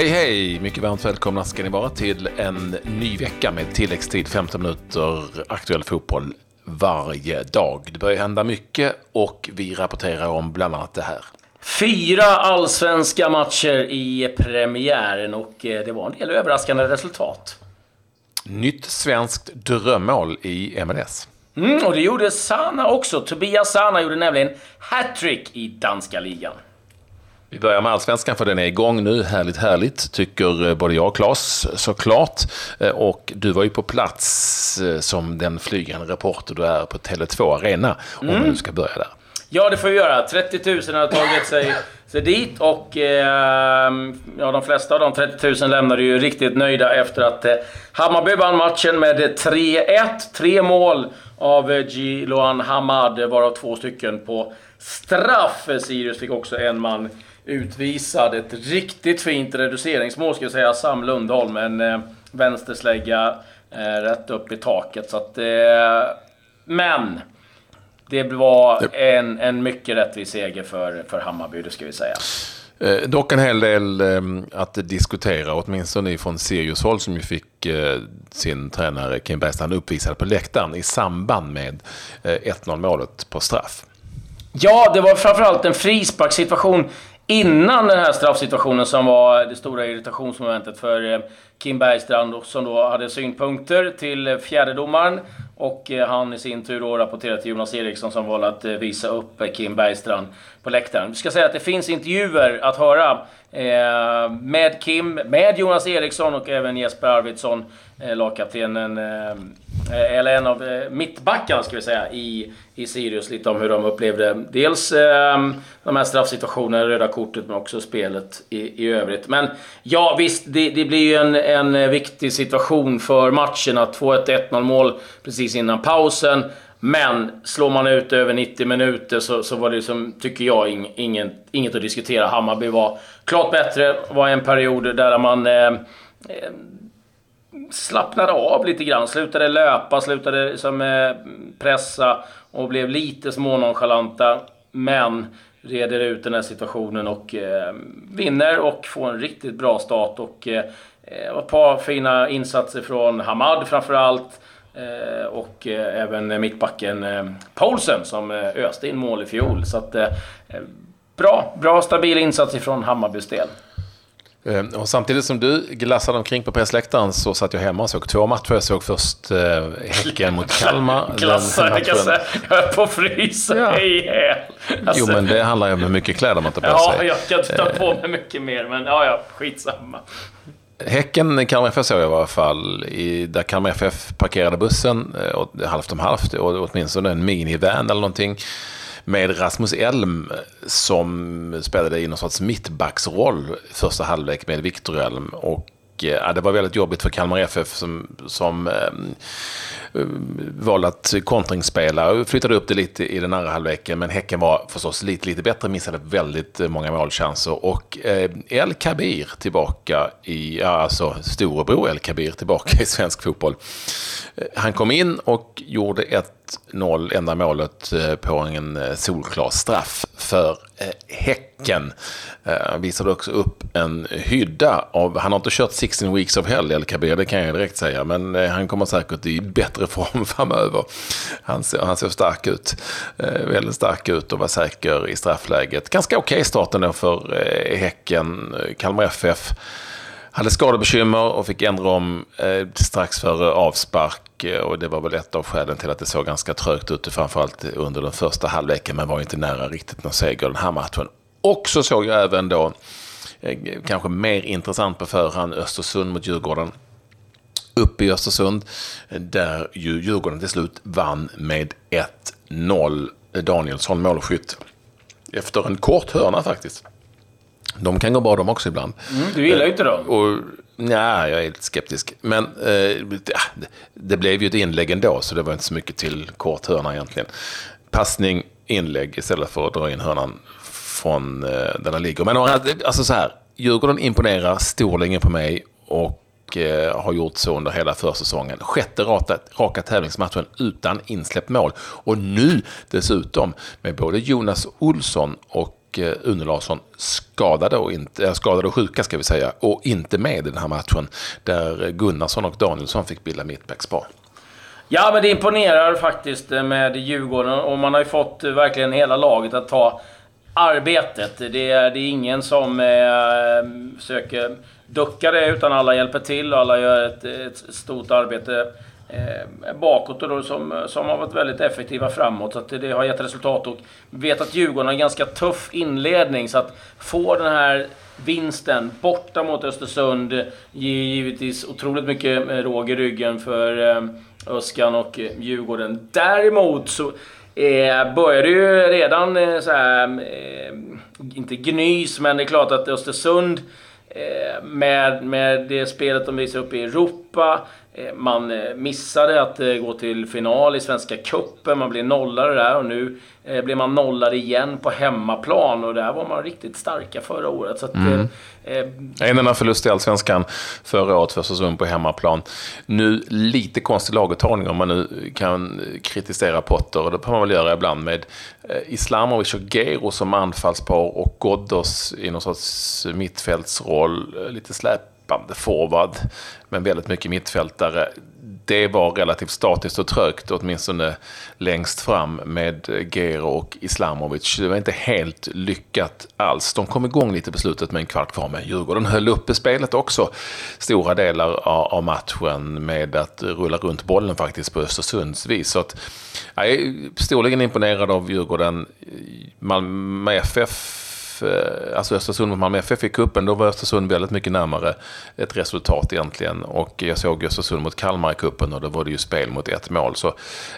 Hej hej! Mycket varmt välkomna ska ni vara till en ny vecka med tilläggstid 15 minuter aktuell fotboll varje dag. Det börjar hända mycket och vi rapporterar om bland annat det här. Fyra allsvenska matcher i premiären och eh, det var en del överraskande resultat. Nytt svenskt drömmål i MLS. Mm, och det gjorde Sana också. Tobias Sana gjorde nämligen hattrick i danska ligan. Vi börjar med allsvenskan för den är igång nu. Härligt, härligt, tycker eh, både jag och Claes såklart. Eh, och du var ju på plats eh, som den flygande reporter du är på Tele2 Arena. Om mm. du ska börja där. Ja, det får vi göra. 30 000 har tagit sig, sig dit och eh, ja, de flesta av de 30 000 lämnade ju riktigt nöjda efter att eh, Hammarby vann matchen med 3-1. Tre mål av Giloan Hamad, varav två stycken på straff. Sirius fick också en man utvisad. Ett riktigt fint reduceringsmål ska jag säga. Sam Lundholm, en eh, vänsterslägga eh, rätt upp i taket. Så att, eh, men det var en, en mycket rättvis seger för, för Hammarby, det ska vi säga. Eh, dock en hel del eh, att diskutera, åtminstone från Sirius håll som ju fick eh, sin tränare Kim Bergstrand uppvisad på läktaren i samband med 1-0 målet på straff. Ja, det var framförallt en frisparkssituation innan den här straffsituationen som var det stora irritationsmomentet för eh, Kim Bergstrand som då hade synpunkter till fjärdedomaren och eh, han i sin tur då rapporterade till Jonas Eriksson som valde att eh, visa upp Kim Bergstrand på läktaren. Vi ska säga att det finns intervjuer att höra med Kim, med Jonas Eriksson och även Jesper Arvidsson, lagkaptenen Eh, eller en av eh, mittbackarna ska vi säga, i, i Sirius. Lite om hur de upplevde dels eh, de här straffsituationerna, röda kortet, men också spelet i, i övrigt. Men ja, visst, det, det blir ju en, en eh, viktig situation för matchen att få ett 1-0 mål precis innan pausen. Men slår man ut över 90 minuter så, så var det, som, tycker jag, ing, ingen, inget att diskutera. Hammarby var klart bättre. Det var en period där man eh slappnade av lite grann. Slutade löpa, slutade som, eh, pressa och blev lite smånonchalanta. Men reder ut den här situationen och eh, vinner och får en riktigt bra start. Och eh, eh, ett par fina insatser från Hamad framförallt. Eh, och eh, även mittbacken eh, Paulsen som eh, öste in mål i fjol. Så att, eh, eh, bra, bra stabil insats ifrån Hammarbys del. Eh, och samtidigt som du glassade omkring på pressläktaren så satt jag hemma och såg två matcher. Jag såg först eh, Häcken mot Kalmar. Glassade, säga. Jag är på frysa ja. ihjäl. Alltså. Jo, men det handlar ju om hur mycket kläder man tar på ja, sig. Ja, jag kan ta på mig mycket mer, men ja, ja, skitsamma. Häcken, Kalmar FF såg jag i alla fall, i, där Kalmar FF parkerade bussen, eh, halvt om halvt, och åtminstone en minivan eller någonting med Rasmus Elm som spelade i någon sorts mittbacksroll första halvlek med Viktor Elm. Och eh, ja, det var väldigt jobbigt för Kalmar FF som, som eh, Eh, valde att kontringsspela och flyttade upp det lite i den andra halvleken. Men Häcken var förstås lite, lite bättre, missade väldigt många målchanser. Och eh, El Kabir tillbaka i, ja, alltså storebror El Kabir tillbaka i svensk fotboll. Eh, han kom in och gjorde ett 1-0, enda målet på en solklar straff för Häcken. Han visade också upp en hydda av, han har inte kört 16 weeks of hell, El Kabir, det kan jag direkt säga, men han kommer säkert i bättre form framöver. Han ser, han ser stark ut, eh, väldigt stark ut och var säker i straffläget. Ganska okej okay starten då för eh, Häcken, Kalmar FF hade skadebekymmer och fick ändra om eh, strax före avspark. Eh, och det var väl ett av skälen till att det såg ganska trögt ut, framförallt under den första halvleken, men var inte nära riktigt någon seger den här matchen. Och så såg jag även då, eh, kanske mer intressant på förhand, Östersund mot Djurgården. Uppe i Östersund, där ju Djurgården till slut vann med 1-0. Danielsson målskytt. Efter en kort hörna faktiskt. De kan gå bra de också ibland. Mm, du gillar ju inte dem. Och, nej, jag är lite skeptisk. Men eh, det, det blev ju ett inlägg ändå, så det var inte så mycket till kort hörna egentligen. Passning, inlägg istället för att dra in hörnan från eh, där den ligger. Men alltså så här, Djurgården imponerar storlänge på mig och och eh, har gjort så under hela försäsongen. Sjätte raka, raka tävlingsmatchen utan insläppt mål. Och nu dessutom med både Jonas Olsson och eh, Une Larsson skadade och, inte, eh, skadade och sjuka ska vi säga. Och inte med i den här matchen. Där Gunnarsson och Danielsson fick bilda mittbackspar. Ja, men det imponerar faktiskt med Djurgården och man har ju fått verkligen hela laget att ta arbetet. Det är, det är ingen som eh, försöker ducka det, utan alla hjälper till och alla gör ett, ett stort arbete eh, bakåt och då som, som har varit väldigt effektiva framåt. Så att det har gett resultat och vet att Djurgården har en ganska tuff inledning. Så att få den här vinsten borta mot Östersund ger givetvis otroligt mycket eh, råg i ryggen för eh, Öskan och Djurgården. Däremot så eh, började ju redan eh, så här, eh, inte gnys, men det är klart att Östersund eh, med, med det spelet de visar upp i Europa man eh, missade att eh, gå till final i Svenska Cupen. Man blev nollade där och nu blir man nollad igen på hemmaplan. Och där var man riktigt starka förra året. Så att, mm. en enda förlust i Allsvenskan förra året för säsongen på hemmaplan. Nu lite konstig laguttagning om man nu kan kritisera Potter. Och det får man väl göra ibland med Islamovic och Gero som anfallspar och Ghoddos i någon sorts mittfältsroll. Lite släp löpande forward, men väldigt mycket mittfältare. Det var relativt statiskt och trögt, åtminstone längst fram med Gero och Islamovic. Det var inte helt lyckat alls. De kom igång lite på slutet med en kvart kvar, men Djurgården höll uppe spelet också stora delar av matchen med att rulla runt bollen faktiskt på Östersunds vis. Så att, jag är storligen imponerad av Djurgården. Malmö FF Eh, alltså Östersund mot Malmö FF i cupen, då var Östersund väldigt mycket närmare ett resultat egentligen. Och jag såg Östersund mot Kalmar i cupen och då var det ju spel mot ett mål. Så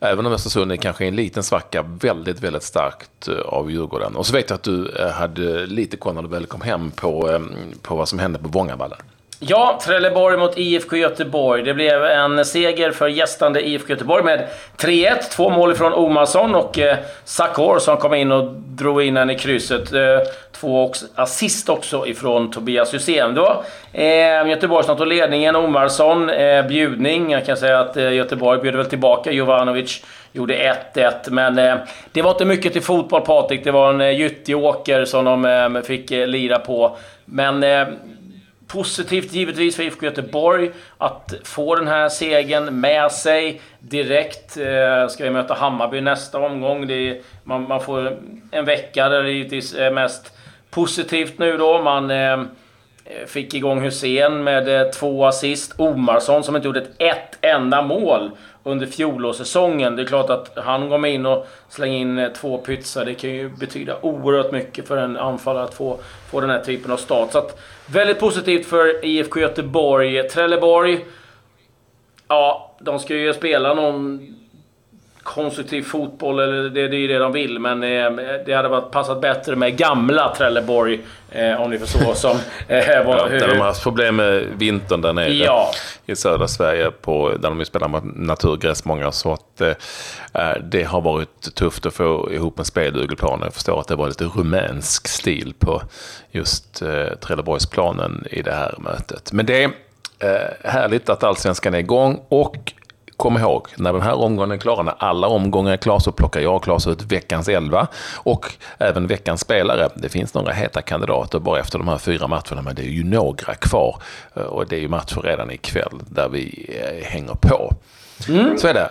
även om Östersund är kanske en liten svacka, väldigt, väldigt starkt eh, av Djurgården. Och så vet jag att du eh, hade lite koll när du väl kom hem på, på vad som hände på Vångavallen. Ja, Trelleborg mot IFK Göteborg. Det blev en seger för gästande IFK Göteborg med 3-1. Två mål från Omarsson och eh, Sakor som kom in och drog in den i krysset. Eh, två assist också ifrån Tobias Hysén. Det var eh, Göteborg som tog ledningen. Omarsson, eh, bjudning. Jag kan säga att eh, Göteborg bjöd väl tillbaka. Jovanovic gjorde 1-1. Men eh, det var inte mycket till fotboll, Patrik. Det var en eh, gyttjeåker som de eh, fick eh, lira på. Men eh, Positivt givetvis för IFK Göteborg att få den här segern med sig direkt. Eh, ska vi möta Hammarby nästa omgång. Är, man, man, får en vecka där det givetvis är mest positivt nu då. Man eh, Eh, fick igång Hussein med eh, två assist. Omarsson som inte gjorde ett, ett enda mål under fjolårssäsongen. Det är klart att han går in och slänger in eh, två pytsar. Det kan ju betyda oerhört mycket för en anfallare att få, få den här typen av start. Så att, väldigt positivt för IFK Göteborg. Trelleborg, ja, de ska ju spela någon konstruktiv fotboll, eller det, det är ju det de vill, men eh, det hade varit passat bättre med gamla Trelleborg, eh, om ni förstår. Som, eh, ja, hur, där de har haft problem med vintern där nere ja. i södra Sverige, på, där de spelar naturgräs många. Så att eh, eh, det har varit tufft att få ihop en speldugelplan. Jag förstår att det var lite rumänsk stil på just eh, Trelleborgsplanen i det här mötet. Men det är härligt att allsvenskan är igång och kom ihåg, när den här omgången är klar, när alla omgångar är klara, så plockar jag och Claes ut veckans elva och även veckans spelare. Det finns några heta kandidater bara efter de här fyra matcherna, men det är ju några kvar. Och det är ju matcher redan ikväll där vi eh, hänger på. Mm. Så är det.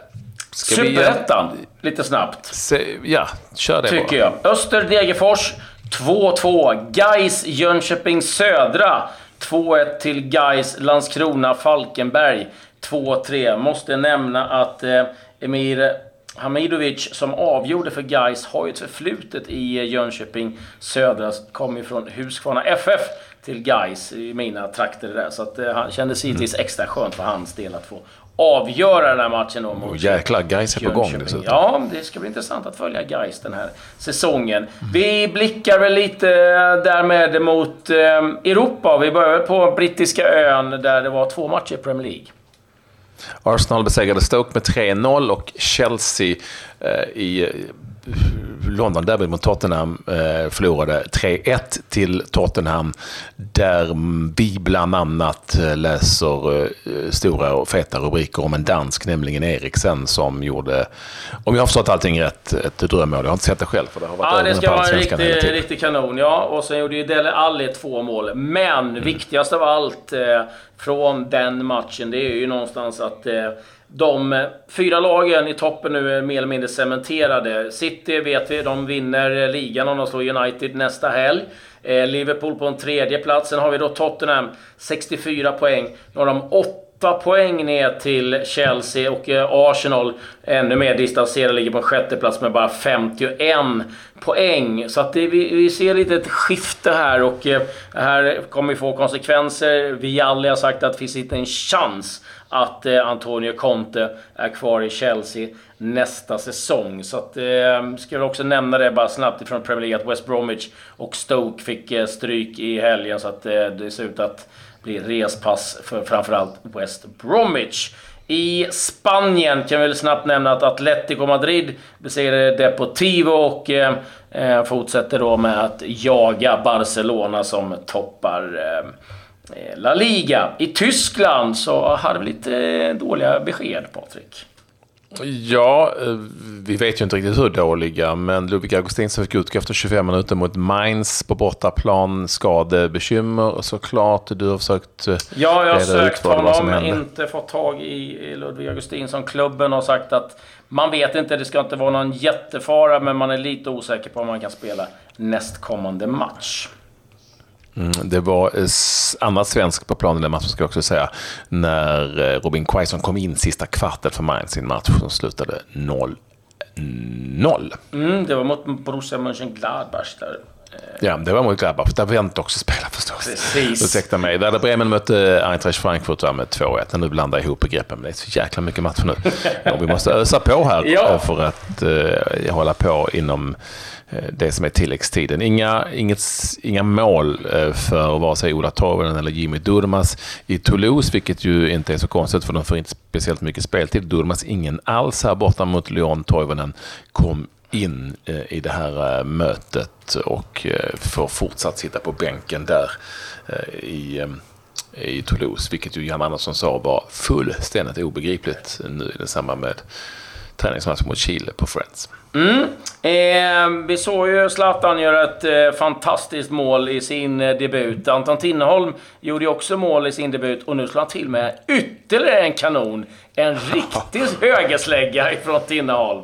Superettan, lite snabbt. Se, ja, kör det Tycker bara. jag. Öster Degerfors 2-2. Gais Jönköping Södra 2-1 till Gais Landskrona Falkenberg. 2-3. Måste nämna att eh, Emir Hamidovic som avgjorde för Gais har ju ett förflutet i Jönköping Södra. Kom ju från Huskvarna FF till Gais i mina trakter där. Så att, eh, han kändes givetvis mm. extra skönt för hans del att få avgöra den här matchen då mot oh, Jäklar, Gais är på gång dessutom. Ja, det ska bli intressant att följa Gais den här säsongen. Mm. Vi blickar väl lite därmed mot eh, Europa. Vi börjar på brittiska ön där det var två matcher i Premier League. Arsenal besegrade Stoke med 3-0 och Chelsea eh, i London Derby mot Tottenham eh, förlorade 3-1 till Tottenham. Där vi bland annat eh, läser eh, stora och feta rubriker om en dansk, nämligen Eriksen, som gjorde, om jag har förstått allting rätt, ett drömmål. Jag har inte sett det själv, för det har varit Ja, det ska vara en riktig, riktig kanon, ja. Och sen gjorde ju Dele Alli två mål. Men mm. viktigast av allt eh, från den matchen, det är ju någonstans att de eh, fyra lagen i toppen nu är mer eller mindre cementerade. City vet vi, de vinner eh, ligan om de slår United nästa helg. Eh, Liverpool på en tredje plats. Sen har vi då Tottenham, 64 poäng. Nu har de 8 poäng ner till Chelsea och eh, Arsenal ännu mer distanserade, ligger på en sjätte plats med bara 51 poäng. Så att det, vi, vi ser lite ett skifte här och eh, här kommer vi få konsekvenser. Vialli har sagt att det finns inte en chans att eh, Antonio Conte är kvar i Chelsea nästa säsong. Så att, eh, ska jag också nämna det bara snabbt ifrån Premier League att West Bromwich och Stoke fick eh, stryk i helgen. Så att eh, det ser ut att blir respass för framförallt West Bromwich. I Spanien kan vi väl snabbt nämna att Atletico Madrid besegrade Deportivo och eh, eh, fortsätter då med att jaga Barcelona som toppar eh, Eh, La Liga. I Tyskland så hade vi lite eh, dåliga besked, Patrik. Ja, eh, vi vet ju inte riktigt hur dåliga, men Ludvig Augustinsson fick utgå efter 25 minuter mot Mainz på bortaplan. Skadebekymmer såklart. Du har försökt Ja, jag har sökt honom, inte fått tag i Ludvig Augustinsson. Klubben har sagt att man vet inte, det ska inte vara någon jättefara, men man är lite osäker på om man kan spela nästkommande match. Mm, det var eh, annat svensk på planen den matchen ska jag också säga. När eh, Robin Quaison kom in sista kvarten för Mainz i en match som slutade 0 0. Mm, det var mot Borussia Mönchengladbach där. Ja, det var mot Gladbach. Där Wendt också spelade förstås. Precis. Ursäkta mig. Där Bremen mötte Eintracht Frankfurt med 2-1. Nu blandar jag ihop begreppen, men det är så jäkla mycket matcher nu. Ja, vi måste ösa på här ja. för att uh, hålla på inom uh, det som är tilläggstiden. Inga, inget, inga mål uh, för vare sig Ola Toivonen eller Jimmy Durmas i Toulouse, vilket ju inte är så konstigt för de får inte speciellt mycket speltid. Durmas ingen alls här borta mot Lyon. Toivonen kom in eh, i det här eh, mötet och eh, får fortsatt sitta på bänken där i, i Toulouse, vilket ju Jan Andersson sa var fullständigt obegripligt nu i samband med träningsmatchen mot Chile på Friends. Mm. Eh, vi såg ju Zlatan göra ett eh, fantastiskt mål i sin eh, debut. Anton Tinneholm gjorde ju också mål i sin debut och nu slår han till med ytterligare en kanon. En riktig högerslägga ifrån Tinneholm.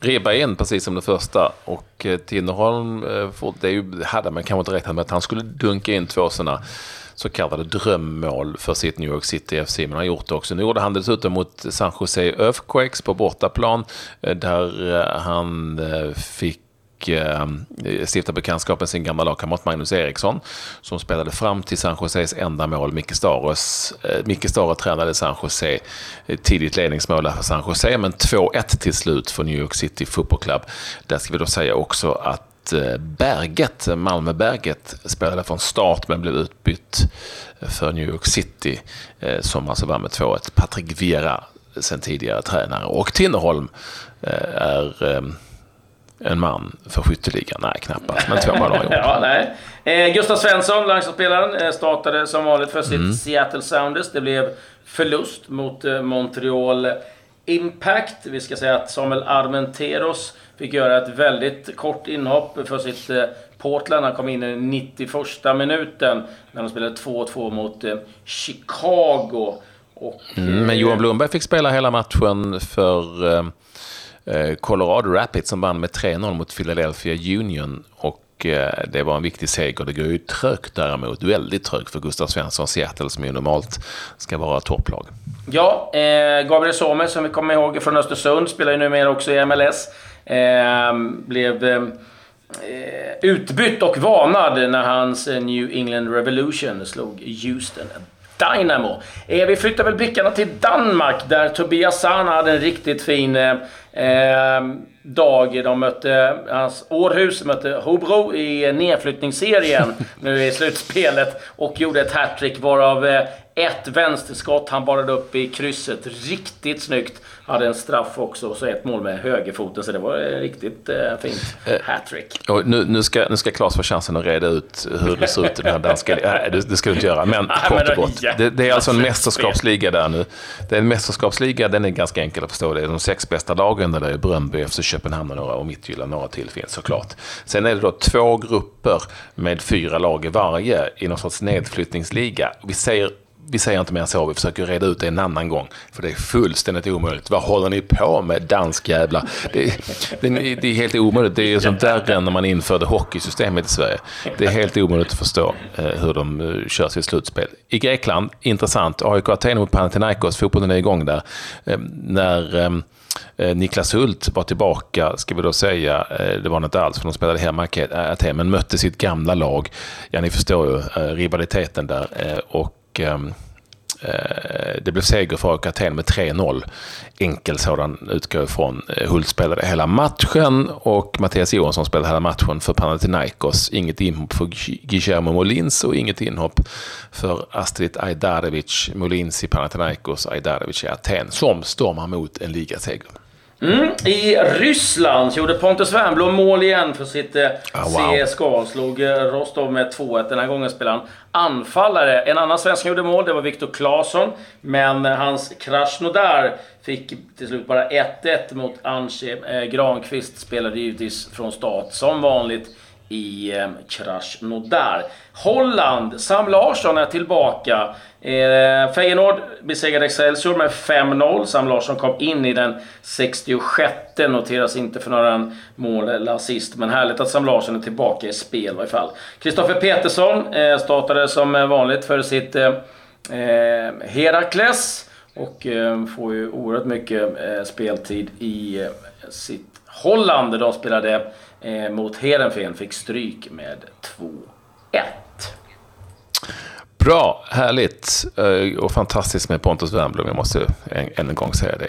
Ribba in precis som det första och eh, Tinnerholm, eh, det är ju, hade man kanske inte räknat med att han skulle dunka in två sådana så kallade drömmål för sitt New York City FC, men han har gjort det också. Nu gjorde han dessutom mot San Jose Earthquakes på bortaplan, eh, där han fick eh, stiftar bekantskap med sin gamla lagkamrat Magnus Eriksson som spelade fram till San Joses enda mål. Micke Staros, eh, Micke Staro tränade San Jose, eh, tidigt ledningsmål för San Jose, men 2-1 till slut för New York City Football Club. Där ska vi då säga också att eh, Berget, Malmöberget, spelade från start men blev utbytt för New York City eh, som alltså vann med 2-1. Patrik Vera, sen tidigare tränare, och Tinnerholm är en man för skytteligan? Nej, knappast. Men två mål har gjort. ja, nej. Eh, Gustav Svensson, landslagsspelaren, eh, startade som vanligt för sitt mm. Seattle Sounders. Det blev förlust mot eh, Montreal Impact. Vi ska säga att Samuel Armenteros fick göra ett väldigt kort inhopp för sitt eh, Portland. Han kom in i 91 minuten när de spelade 2-2 mot Chicago. Och, mm, men Johan Blomberg fick spela hela matchen för Eh, Colorado Rapids som vann med 3-0 mot Philadelphia Union. Och eh, det var en viktig seger. Det går ju trögt däremot, väldigt trögt för Gustav Svensson Seattle som ju normalt ska vara topplag. Ja, eh, Gabriel Sommer som vi kommer ihåg från Östersund spelar ju numera också i MLS. Eh, blev eh, utbytt och varnad när hans eh, New England Revolution slog Houston Dynamo. Eh, vi flyttar väl blickarna till Danmark där Tobias Sana hade en riktigt fin eh, eh, dag. De mötte hans Århus, mötte Hobro i nedflyttningsserien nu i slutspelet och gjorde ett hattrick varav eh, ett vänsterskott han barade upp i krysset. Riktigt snyggt. Hade en straff också och så ett mål med högerfoten. Så det var riktigt eh, fint eh, hattrick. Nu, nu, ska, nu ska Claes få chansen att reda ut hur det ser ut i den här danska... Nej, det, det ska du inte göra. Men kort och gott. Det, det är alltså en mästerskapsliga där nu. Det är en mästerskapsliga, den är ganska enkel att förstå. Det är de sex bästa lagen där det är Bröndby, FC Köpenhamn och några och Midtjylland, några till finns såklart. Sen är det då två grupper med fyra lag i varje i någon sorts nedflyttningsliga. Vi säger vi säger inte mer än så, vi försöker reda ut det en annan gång. För det är fullständigt omöjligt. Vad håller ni på med, danskjävlar? Det, det, det är helt omöjligt. Det är som värre än när man införde hockeysystemet i Sverige. Det är helt omöjligt att förstå eh, hur de eh, kör sitt slutspel. I Grekland, intressant, AIK Aten mot Panathinaikos, fotbollen är igång där. Ehm, när ehm, Eh, Niklas Hult var tillbaka, ska vi då säga, eh, det var inte alls för de spelade hemma i äh, Aten, men mötte sitt gamla lag. Ja, ni förstår ju eh, rivaliteten där. Och eh, Eh, det blev seger för AIK Aten med 3-0. Enkel sådan utgår ifrån. Eh, Hult spelade hela matchen och Mattias Johansson spelade hela matchen för Panathinaikos. Inget inhopp för Guillermo Molins och inget inhopp för Astrid Ajdarevic. Molins i Panathinaikos, Ajdarevic i Aten, som stormar mot en ligaseger. Mm. I Ryssland gjorde Pontus Wernbloom mål igen för sitt oh, wow. CSKA. Slog eh, Rostov med 2-1. Den här gången spelade han anfallare. En annan svensk som gjorde mål, det var Viktor Claesson. Men eh, hans Krasnodar fick till slut bara 1-1 mot Anche. Eh, Granqvist spelade givetvis från start som vanligt i eh, Krasnodar. Holland, Sam Larsson är tillbaka. Eh, Feyenoord besegrade Excelsior med 5-0. Sam Larsson kom in i den 66 noteras inte för några mål eller assist. Men härligt att Sam Larsson är tillbaka i spel i varje fall. Kristoffer Petersson eh, startade som eh, vanligt för sitt eh, eh Herakles. Och eh, får ju oerhört mycket eh, speltid i eh, sitt Holland. De spelade eh, mot Heerenveen, fick stryk med 2-1. Bra, härligt eh, och fantastiskt med Pontus Wernbloom. Jag måste än en gång säga det.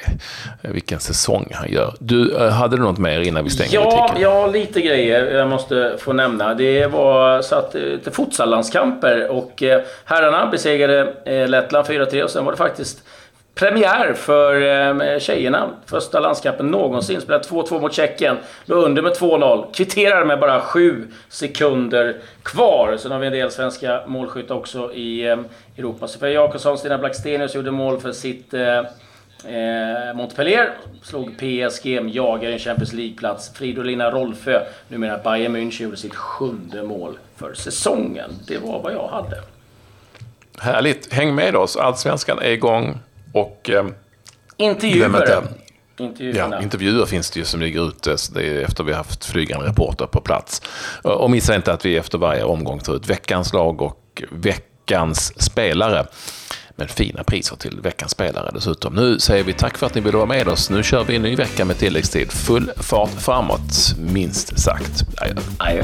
Eh, vilken säsong han gör. Du, hade du något mer innan vi stänger ja, butiken? Ja, lite grejer jag måste få nämna. Det var satt lite futsallandskamper och herrarna besegrade Lettland 4-3 och sen var det faktiskt premiär för eh, tjejerna. Första landskampen någonsin. Spelade 2-2 mot Tjeckien. Låg under med 2-0. Kvitterar med bara 7 sekunder kvar. Sen har vi en del svenska målskyttar också i eh, Europa. Sofia Jakobsson, Stina Blackstenius gjorde mål för sitt eh, Eh, Montpellier slog PSG, jagar en Champions League-plats. Fridolina Rolfö, numera Bayern München, gjorde sitt sjunde mål för säsongen. Det var vad jag hade. Härligt. Häng med oss. Allsvenskan är igång. Och... Eh, intervjuer. Ja, intervjuer finns det ju som ligger ute det är efter vi har haft flygande reporter på plats. Och missa inte att vi efter varje omgång tar ut veckans lag och veckans spelare. Med fina priser till veckans spelare dessutom. Nu säger vi tack för att ni ville vara med oss. Nu kör vi en ny vecka med tilläggstid. Full fart framåt, minst sagt. Adjö. Adjö.